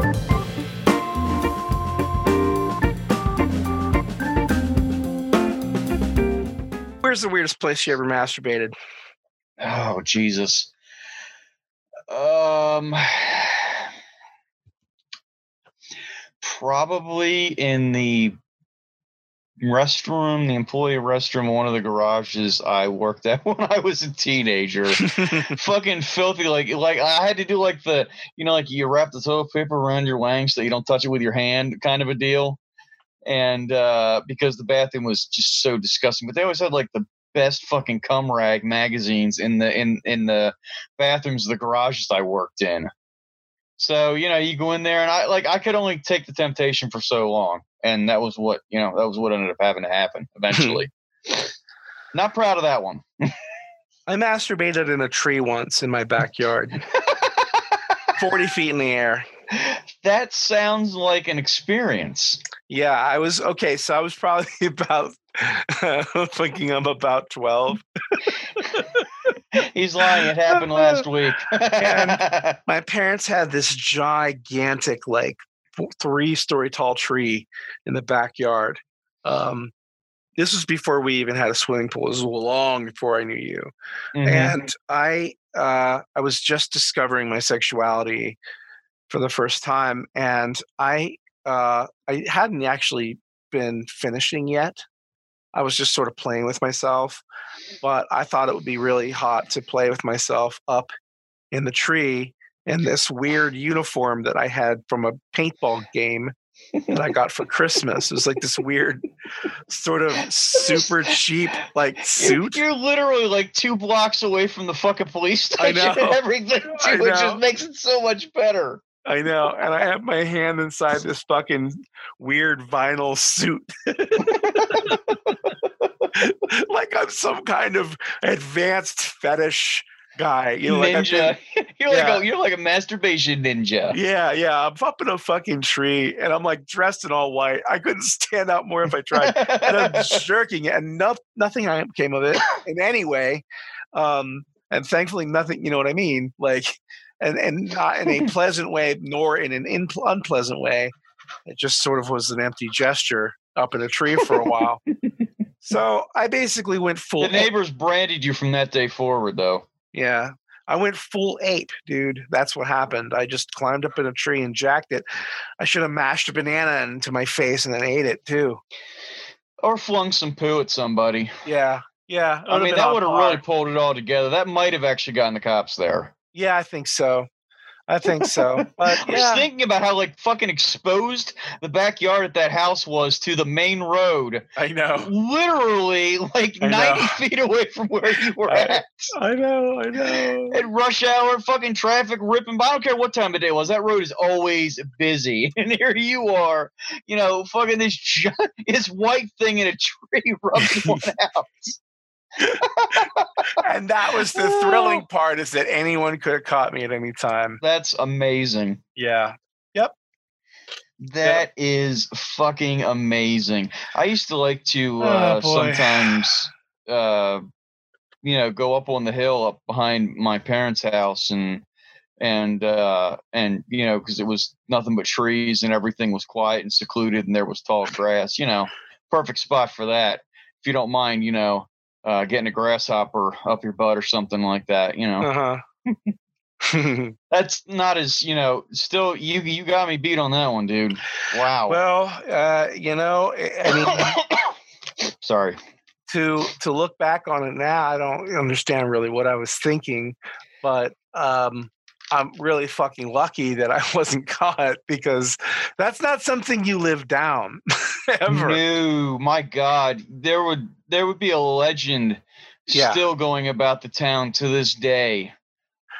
Where's the weirdest place you ever masturbated? Oh Jesus. Um probably in the restroom, the employee restroom one of the garages I worked at when I was a teenager. Fucking filthy. Like like I had to do like the you know, like you wrap the toilet paper around your wang so you don't touch it with your hand kind of a deal. And uh because the bathroom was just so disgusting. But they always had like the best fucking cum rag magazines in the in in the bathrooms of the garages I worked in. So you know, you go in there, and I like I could only take the temptation for so long, and that was what you know that was what ended up having to happen hmm. eventually. Not proud of that one. I masturbated in a tree once in my backyard, 40 feet in the air. that sounds like an experience. Yeah, I was okay. So I was probably about thinking I'm about 12. He's lying. It happened last week. And- My parents had this gigantic, like three story tall tree in the backyard. Um, this was before we even had a swimming pool. This was long before I knew you. Mhm. and I uh, I was just discovering my sexuality for the first time, and I uh, I hadn't actually been finishing yet. I was just sort of playing with myself, but I thought it would be really hot to play with myself up in the tree in this weird uniform that I had from a paintball game that I got for Christmas. It was like this weird, sort of super cheap like You're- suit. You're, literally like two blocks away from the fucking police I station and everything, too, which just makes it so much better. I know, and I have my hand inside this fucking weird vinyl suit, like I'm some kind of advanced fetish guy. You know, like ninja. been- you're like yeah. a you're like a masturbation ninja. yeah, yeah. I'm up in a fucking tree, and I'm like dressed in all white. I couldn't stand out more if I tried. and I'm jerking it, and no, nothing came of it in any way. Um, and thankfully, nothing. You know what I mean? Like, and and not in a pleasant way, nor in an in, unpleasant way. It just sort of was an empty gesture up in a tree for a while. So I basically went full. the neighbors branded you from that day forward, though. Yeah. I went full ape, dude. That's what happened. I just climbed up in a tree and jacked it. I should have mashed a banana into my face and then ate it too. Or flung some poo at somebody. Yeah. Yeah, I mean, that would have really pulled it all together. That might have actually gotten the cops there. Yeah, I think so. I think so. But I was thinking about how like fucking exposed the backyard at that house was to the main road, I know. literally like I know. 90 feet away from where you were I- at. I know. I know. At rush hour, fucking traffic ripping. But I don't care what time of day it was. That road is always busy. And here you are, you know, fucking this this white thing in a tree rubbing one out. And that was the thrilling part is that anyone could have caught me at any time. That's amazing. Yeah. Yep. That is fucking amazing. I used to like to Oh, uh, boy. sometimes, uh, you know, go up on the hill up behind my parents' house and and uh, and you know, because it was nothing but trees and everything was quiet and secluded and there was tall grass. You know, perfect spot for that. If you don't mind, you know, uh, getting a grasshopper up your butt or something like that. You know, Uh huh. that's not as you know. Still, you you got me beat on that one, dude. Wow. well, uh, you know, I mean, Sorry. to to look back on it now, I don't understand really what I was thinking, but um, I'm really fucking lucky that I wasn't caught because that's not something you live down ever. No, my God, there would there would be a legend Yeah. still going about the town to this day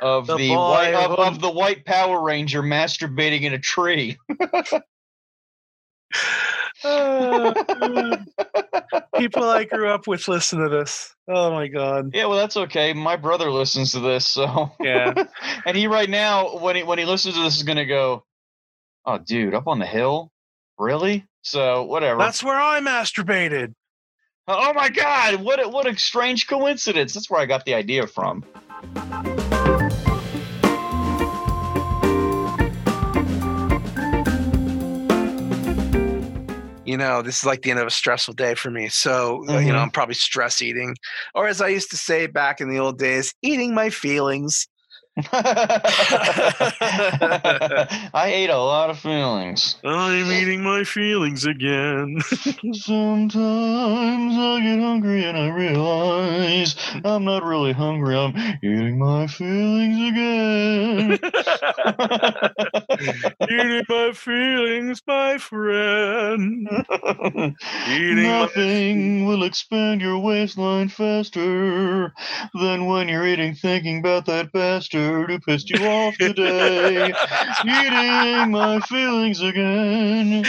of The the, white of, of the white Power Ranger masturbating in a tree. Uh, people I grew up with listen to this. Oh my god. yeah, well, that's okay. My brother listens to this, so Yeah. and he right now when he when he listens to this is gonna go, oh, dude, up on the hill, really? So whatever. That's where I masturbated. oh, oh my God, what a, what a strange coincidence. That's where I got the idea from. You know, this is like the end of a stressful day for me. So, uh, you know, Mhm. I'm probably stress eating. Or as I used to say back in the old days, eating my feelings. I ate a lot of feelings. I'm eating my feelings again. Sometimes I get hungry and I realize I'm not really hungry. I'm eating my feelings again. eating my feelings, my friend. Eating my Nothing will expand your waistline faster than when you're eating, thinking about that bastard who pissed you off today. eating my feelings again.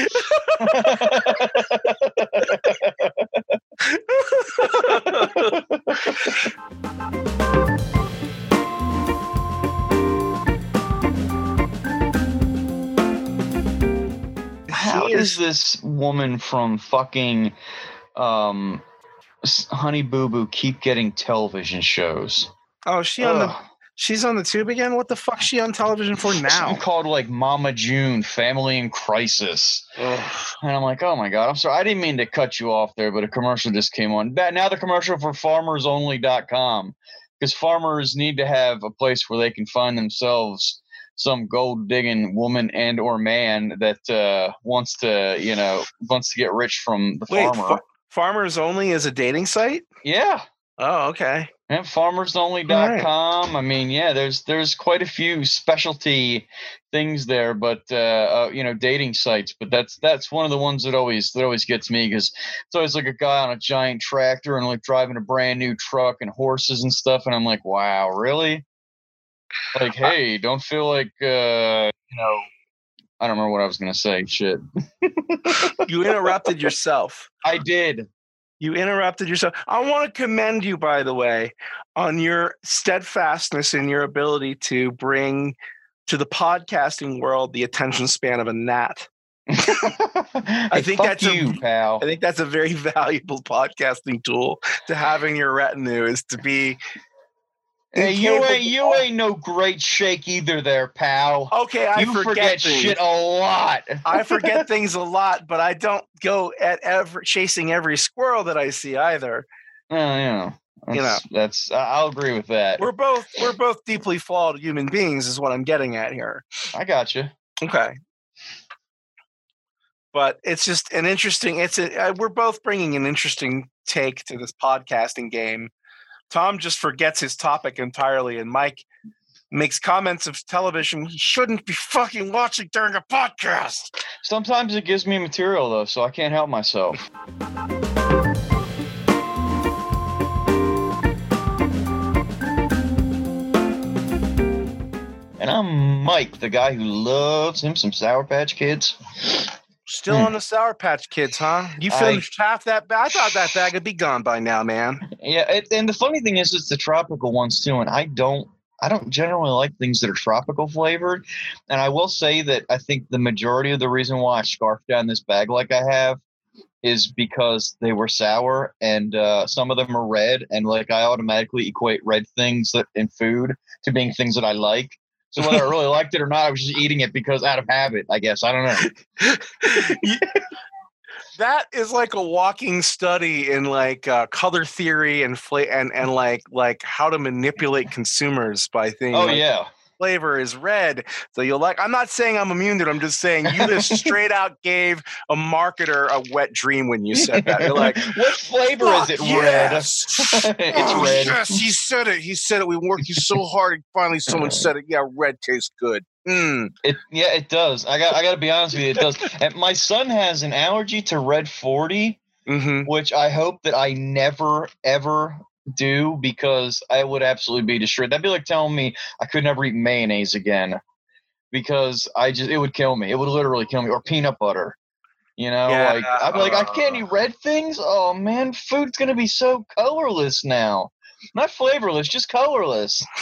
How He does this woman from fucking um, Honey Boo Boo keep getting television shows? Oh, she on the Ugh. She's on the tube again? What the fuck's she on television for now? Something called like Mama June, Family in Crisis. And I'm like, oh my God, I'm sorry. I didn't mean to cut you off there, but a commercial just came on. That, now the commercial for farmersonly.com because farmers need to have a place where they can find themselves some gold digging woman and or man that uh, wants to, you know, wants to get rich from the Wait, farmer. fa- Farmers Only is a dating site? yeah. Oh, okay. And farmersonly.com. I mean, yeah, there's there's quite a few specialty things there, but uh, uh, you know, dating sites. But that's that's one of the ones that always that always gets me because it's always like a guy on a giant tractor and like driving a brand new truck and horses and stuff, and I'm like, wow, really? Like, hey, don't feel like uh, you know. I don't remember what I was gonna say. Shit, You interrupted yourself. I did. You interrupted yourself. I want to commend you, by the way, on your steadfastness in your ability to bring to the podcasting world the attention span of a gnat. I think fuck that's a- you, pal. I think that's a very valuable podcasting tool to have in your retinue is to be. Hey, you ain't you ain't no great shake either, there, pal. Okay, I you forget, forget, shit a lot. I forget things a lot, but I don't go at every chasing every squirrel that I see either. Oh, well, you know, that's, You know. that's I'll agree with that. We're both we're both deeply flawed human beings, is what I'm getting at here. I got you. Okay. but it's just an interesting. It's a we're both bringing an interesting take to this podcasting game. Tom just forgets his topic entirely, and Mike makes comments of television he shouldn't be fucking watching during a podcast. Sometimes it gives me material though, so I can't help myself. And I'm Mike, the guy who loves him some Sour Patch Kids. Still Hmm. on the Sour Patch Kids, huh? You I- finished half that bag. I thought that bag would be gone by now, man. Yeah, it, and the funny thing is, it's the tropical ones too, and I don't, I don't generally like things that are tropical flavored. And I will say that I think the majority of the reason why I scarfed down this bag like I have is because they were sour, and uh, some of them are red, and like I automatically equate red things that in food to being things that I like. So whether I really liked it or not, I was just eating it because out of habit, I guess. I don't know. That is like a walking study in like uh, color theory and fla- and and like like how to manipulate consumers by things. Oh like, yeah. Flavor is red, so you'll like. I'm not saying I'm immune to it. I'm just saying you just straight out gave a marketer a wet dream when you said that. You're like, what flavor is it? "Fuck Red. it's oh, red. Yes, he said it. He said it. We worked you so hard, and finally someone said it. Yeah, red tastes good. Mm. It yeah, it does. I got I got to be honest with you, it does. And my son has an allergy to red forty, hmm which I hope that I never ever do because I would absolutely be destroyed. That'd be like telling me I could never eat mayonnaise again because I just it would kill me. It would literally kill me or peanut butter. You know, Yeah, like I'd be like I can't uh. eat red things. Oh man, food's gonna be so colorless now. Not flavorless, just colorless.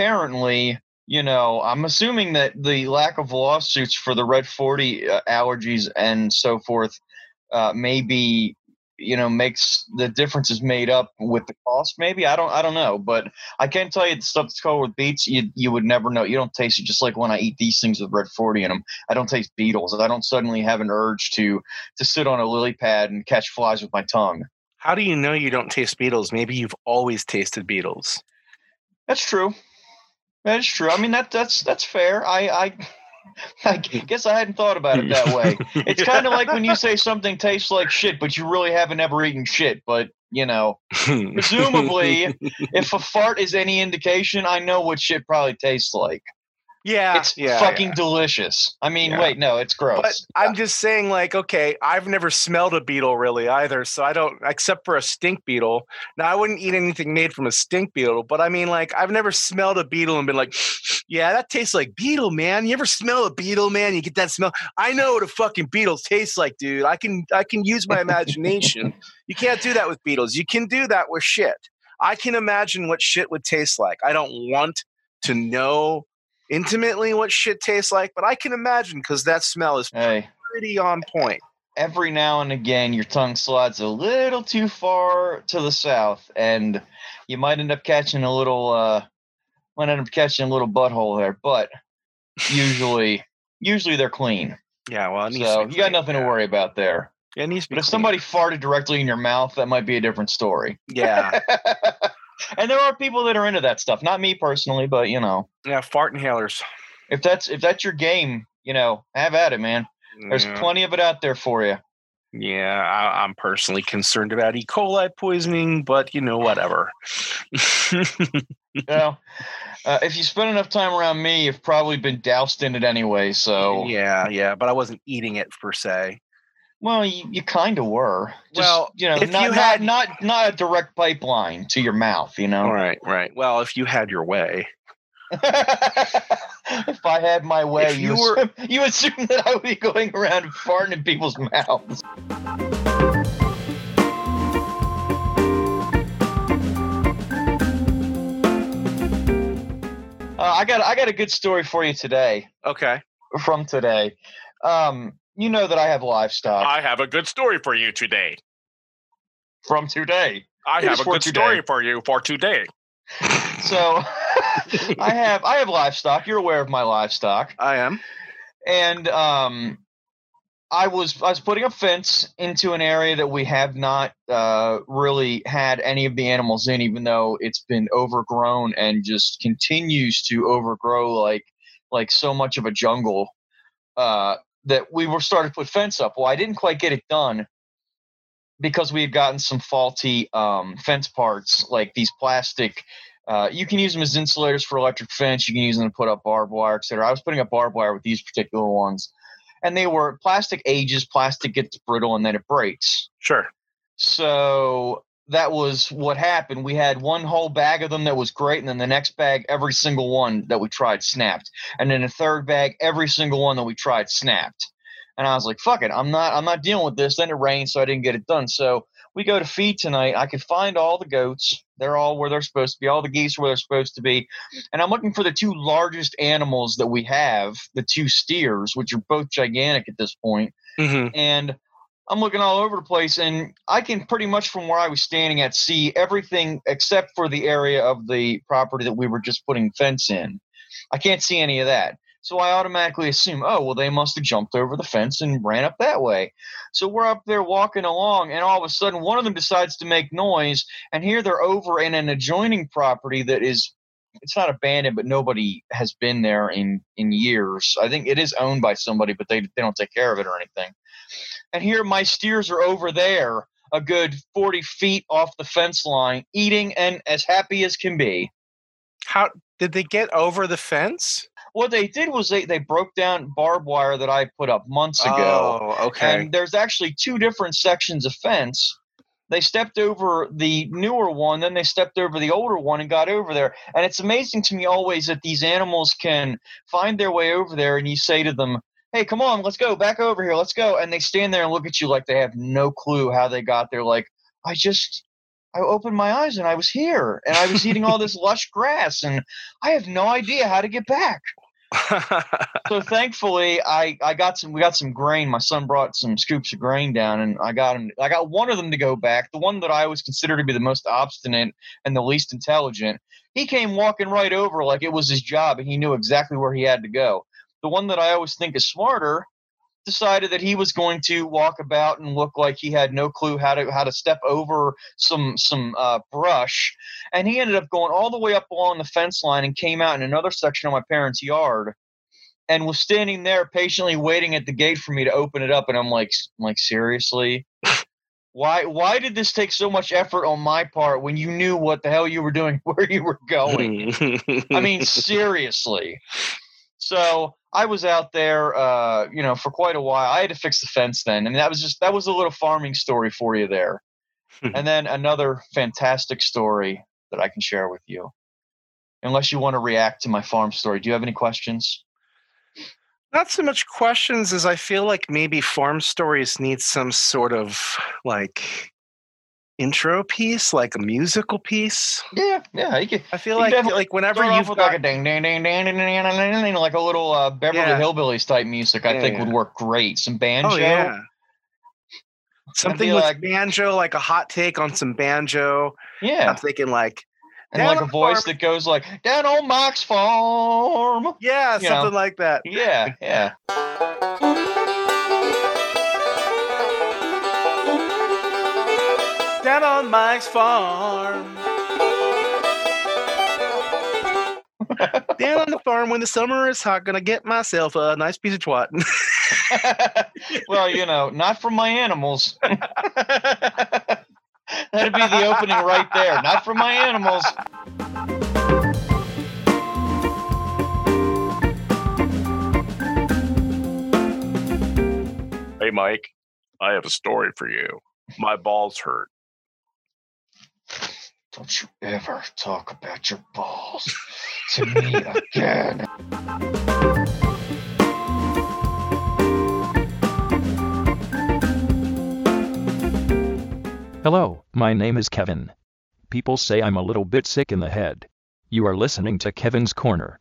apparently, you know, I'm assuming that the lack of lawsuits for the red 40 uh, allergies and so forth uh, maybe you know makes the differences made up with the cost maybe i don't i don't know but i can tell you the stuff that's called with beets you you would never know you don't taste it just like when i eat these things with red 40 in them i don't taste beetles i don't suddenly have an urge to to sit on a lily pad and catch flies with my tongue How do you know you don't taste beetles? Maybe you've always tasted beetles. That's true. That is true. I mean that that's that's fair. I I I guess I hadn't thought about it that way. It's kind of like when you say something tastes like shit, but you really haven't ever eaten shit. But you know, presumably, if a fart is any indication, I know what shit probably tastes like. Yeah, It's yeah, fucking yeah. delicious. I mean, Yeah. wait, no, it's gross. But I'm just saying, like, okay, I've never smelled a beetle really either, so I don't, except for a stink beetle. Now, I wouldn't eat anything made from a stink beetle, but I mean, like, I've never smelled a beetle and been like, yeah, that tastes like beetle, man. You ever smell a beetle, man? You get that smell. I know what a fucking beetle tastes like, dude. I can, I can use my imagination. you can't do that with beetles. You can do that with shit. I can imagine what shit would taste like. I don't want to know intimately what shit tastes like, but I can imagine because that smell is hey, pretty on point. every now and again, your tongue slides a little too far to the south, and you might end up catching a little, uh, might end up catching a little butthole there. But usually, usually they're clean, Yeah, well, it needs so to be you got nothing to worry about there. Yeah, it needs to be But if clean. somebody farted directly in your mouth, that might be a different story. yeah, and there are people that are into that stuff. Not me personally, but you know, yeah, fart inhalers. if that's if that's your game, you know, have at it, man. There's yeah, plenty of it out there for you. yeah I, I'm personally concerned about E. coli poisoning, but you know, whatever. You know, uh, if you spend enough time around me, you've probably been doused in it anyway. So, yeah, yeah, but I wasn't eating it per se. Well, you, you kind of were. Just, Well, you know, if not, you not, had- not not a direct pipeline to your mouth. You know, Right, right. Well, if you had your way, if I had my way, If you you were- assume, you assume that I would be going around farting in people's mouths. Uh, I got I got a good story for you today. okay. From today, um, you know that I have livestock. I have a good story for you today. from today. I It have a good today. story for you for today. So I have I have livestock. You're aware of my livestock, I am. and um, I was I was putting a fence into an area that we have not uh, really had any of the animals in, even though it's been overgrown and just continues to overgrow like like so much of a jungle. Uh, that we were starting to put fence up. Well, I didn't quite get it done because we had gotten some faulty um, fence parts, like these plastic. Uh, you can use them as insulators for electric fence. You can use them to put up barbed wire, etc. I was putting up barbed wire with these particular ones, and they were plastic ages. Plastic gets brittle and then it breaks. Sure. So that was what happened. We had one whole bag of them that was great, and then the next bag, every single one that we tried snapped, and then the third bag, every single one that we tried snapped. And I was like, "Fuck it, I'm not, I'm not dealing with this." Then it rained, so I didn't get it done. So we go to feed tonight. I could find all the goats; they're all where they're supposed to be. All the geese are where they're supposed to be, and I'm looking for the two largest animals that we have, the two steers, which are both gigantic at this point. hmm And I'm looking all over the place, and I can pretty much from where I was standing at see everything except for the area of the property that we were just putting fence in. I can't see any of that. So I automatically assume, oh, well, they must have jumped over the fence and ran up that way. So we're up there walking along, and all of a sudden, one of them decides to make noise, and here they're over in an adjoining property that is. It's not abandoned, but nobody has been there in in years. I think it is owned by somebody, but they they don't take care of it or anything and here my steers are over there a good 40 feet off the fence line eating and as happy as can be How did they get over the fence? what they did was they, they broke down barbed wire that i put up months ago Oh, okay. and there's actually two different sections of fence they stepped over the newer one then they stepped over the older one and got over there and it's amazing to me always that these animals can find their way over there and you say to them hey come on let's go back over here let's go. And they stand there and look at you like they have no clue how they got there. Like i just i opened my eyes and i was here and i was eating all this lush grass and i have no idea how to get back. So thankfully i i got some we got some grain. My son brought some scoops of grain down and i got him i got one of them to go back the one that i always consider to be the most obstinate and the least intelligent. He came walking right over like it was his job and he knew exactly where he had to go the one that i always think is smarter decided that he was going to walk about and look like he had no clue how to how to step over some some uh, brush. And he ended up going all the way up along the fence line and came out in another section of my parents' yard and was standing there patiently waiting at the gate for me to open it up. And I'm like I'm like seriously? Why why did this take so much effort on my part when you knew what the hell you were doing where you were going? I mean seriously. So I was out there uh you know for quite a while. I had to fix the fence then and that was just that was a little farming story for you there. And then another fantastic story that I can share with you. Unless you want to react to my farm story do you have any questions? Not so much questions as I feel like maybe farm stories need some sort of like intro piece, like a musical piece. Yeah, yeah. Can, I feel like like whenever you've got like a ding ding ding ding ding ding, ding, ding like a little uh, Beverly yeah. Hillbillies type music, I yeah, think yeah. would work great. Some oh, banjo. Oh, yeah. Something with like, banjo, like a hot take on some banjo. Yeah, I'm thinking like. And like a voice farm. that goes like down on Mox farm. Yeah, you something know. like that. Yeah, yeah. Down on Mike's farm. Down on the farm when the summer is hot, gonna get myself a nice piece of twat. well, you know, not from my animals. That'd be the opening right there. Not from my animals. Hey, Mike, I have a story for you. My balls hurt. Don't you ever talk about your balls to me again. Hello, my name is Kevin. People say I'm a little bit sick in the head. You are listening to Kevin's Corner.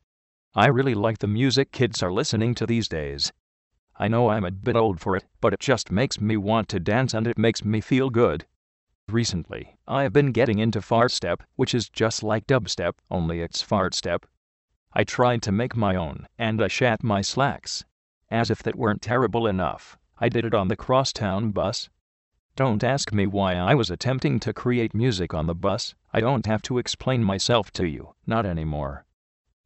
I really like the music kids are listening to these days. I know I'm a bit old for it, but it just makes me want to dance and it makes me feel good. Recently, I have been getting into fart step, which is just like dubstep, only it's fart step. I tried to make my own, and I shat my slacks. As if that weren't terrible enough, I did it on the crosstown bus. Don't ask me why I was attempting to create music on the bus. I don't have to explain myself to you, not anymore.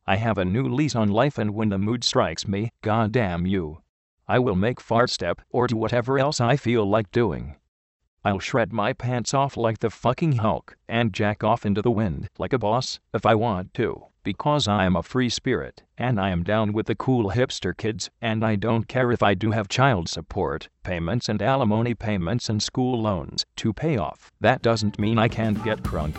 I have a new lease on life, and when the mood strikes me, goddamn you, I will make fart step or do whatever else I feel like doing. I'll shred my pants off like the fucking Hulk and jack off into the wind like a boss if I want to, because I am a free spirit and I am down with the cool hipster kids and I don't care if I do have child support payments and alimony payments and school loans to pay off. That doesn't mean I can't get crunk.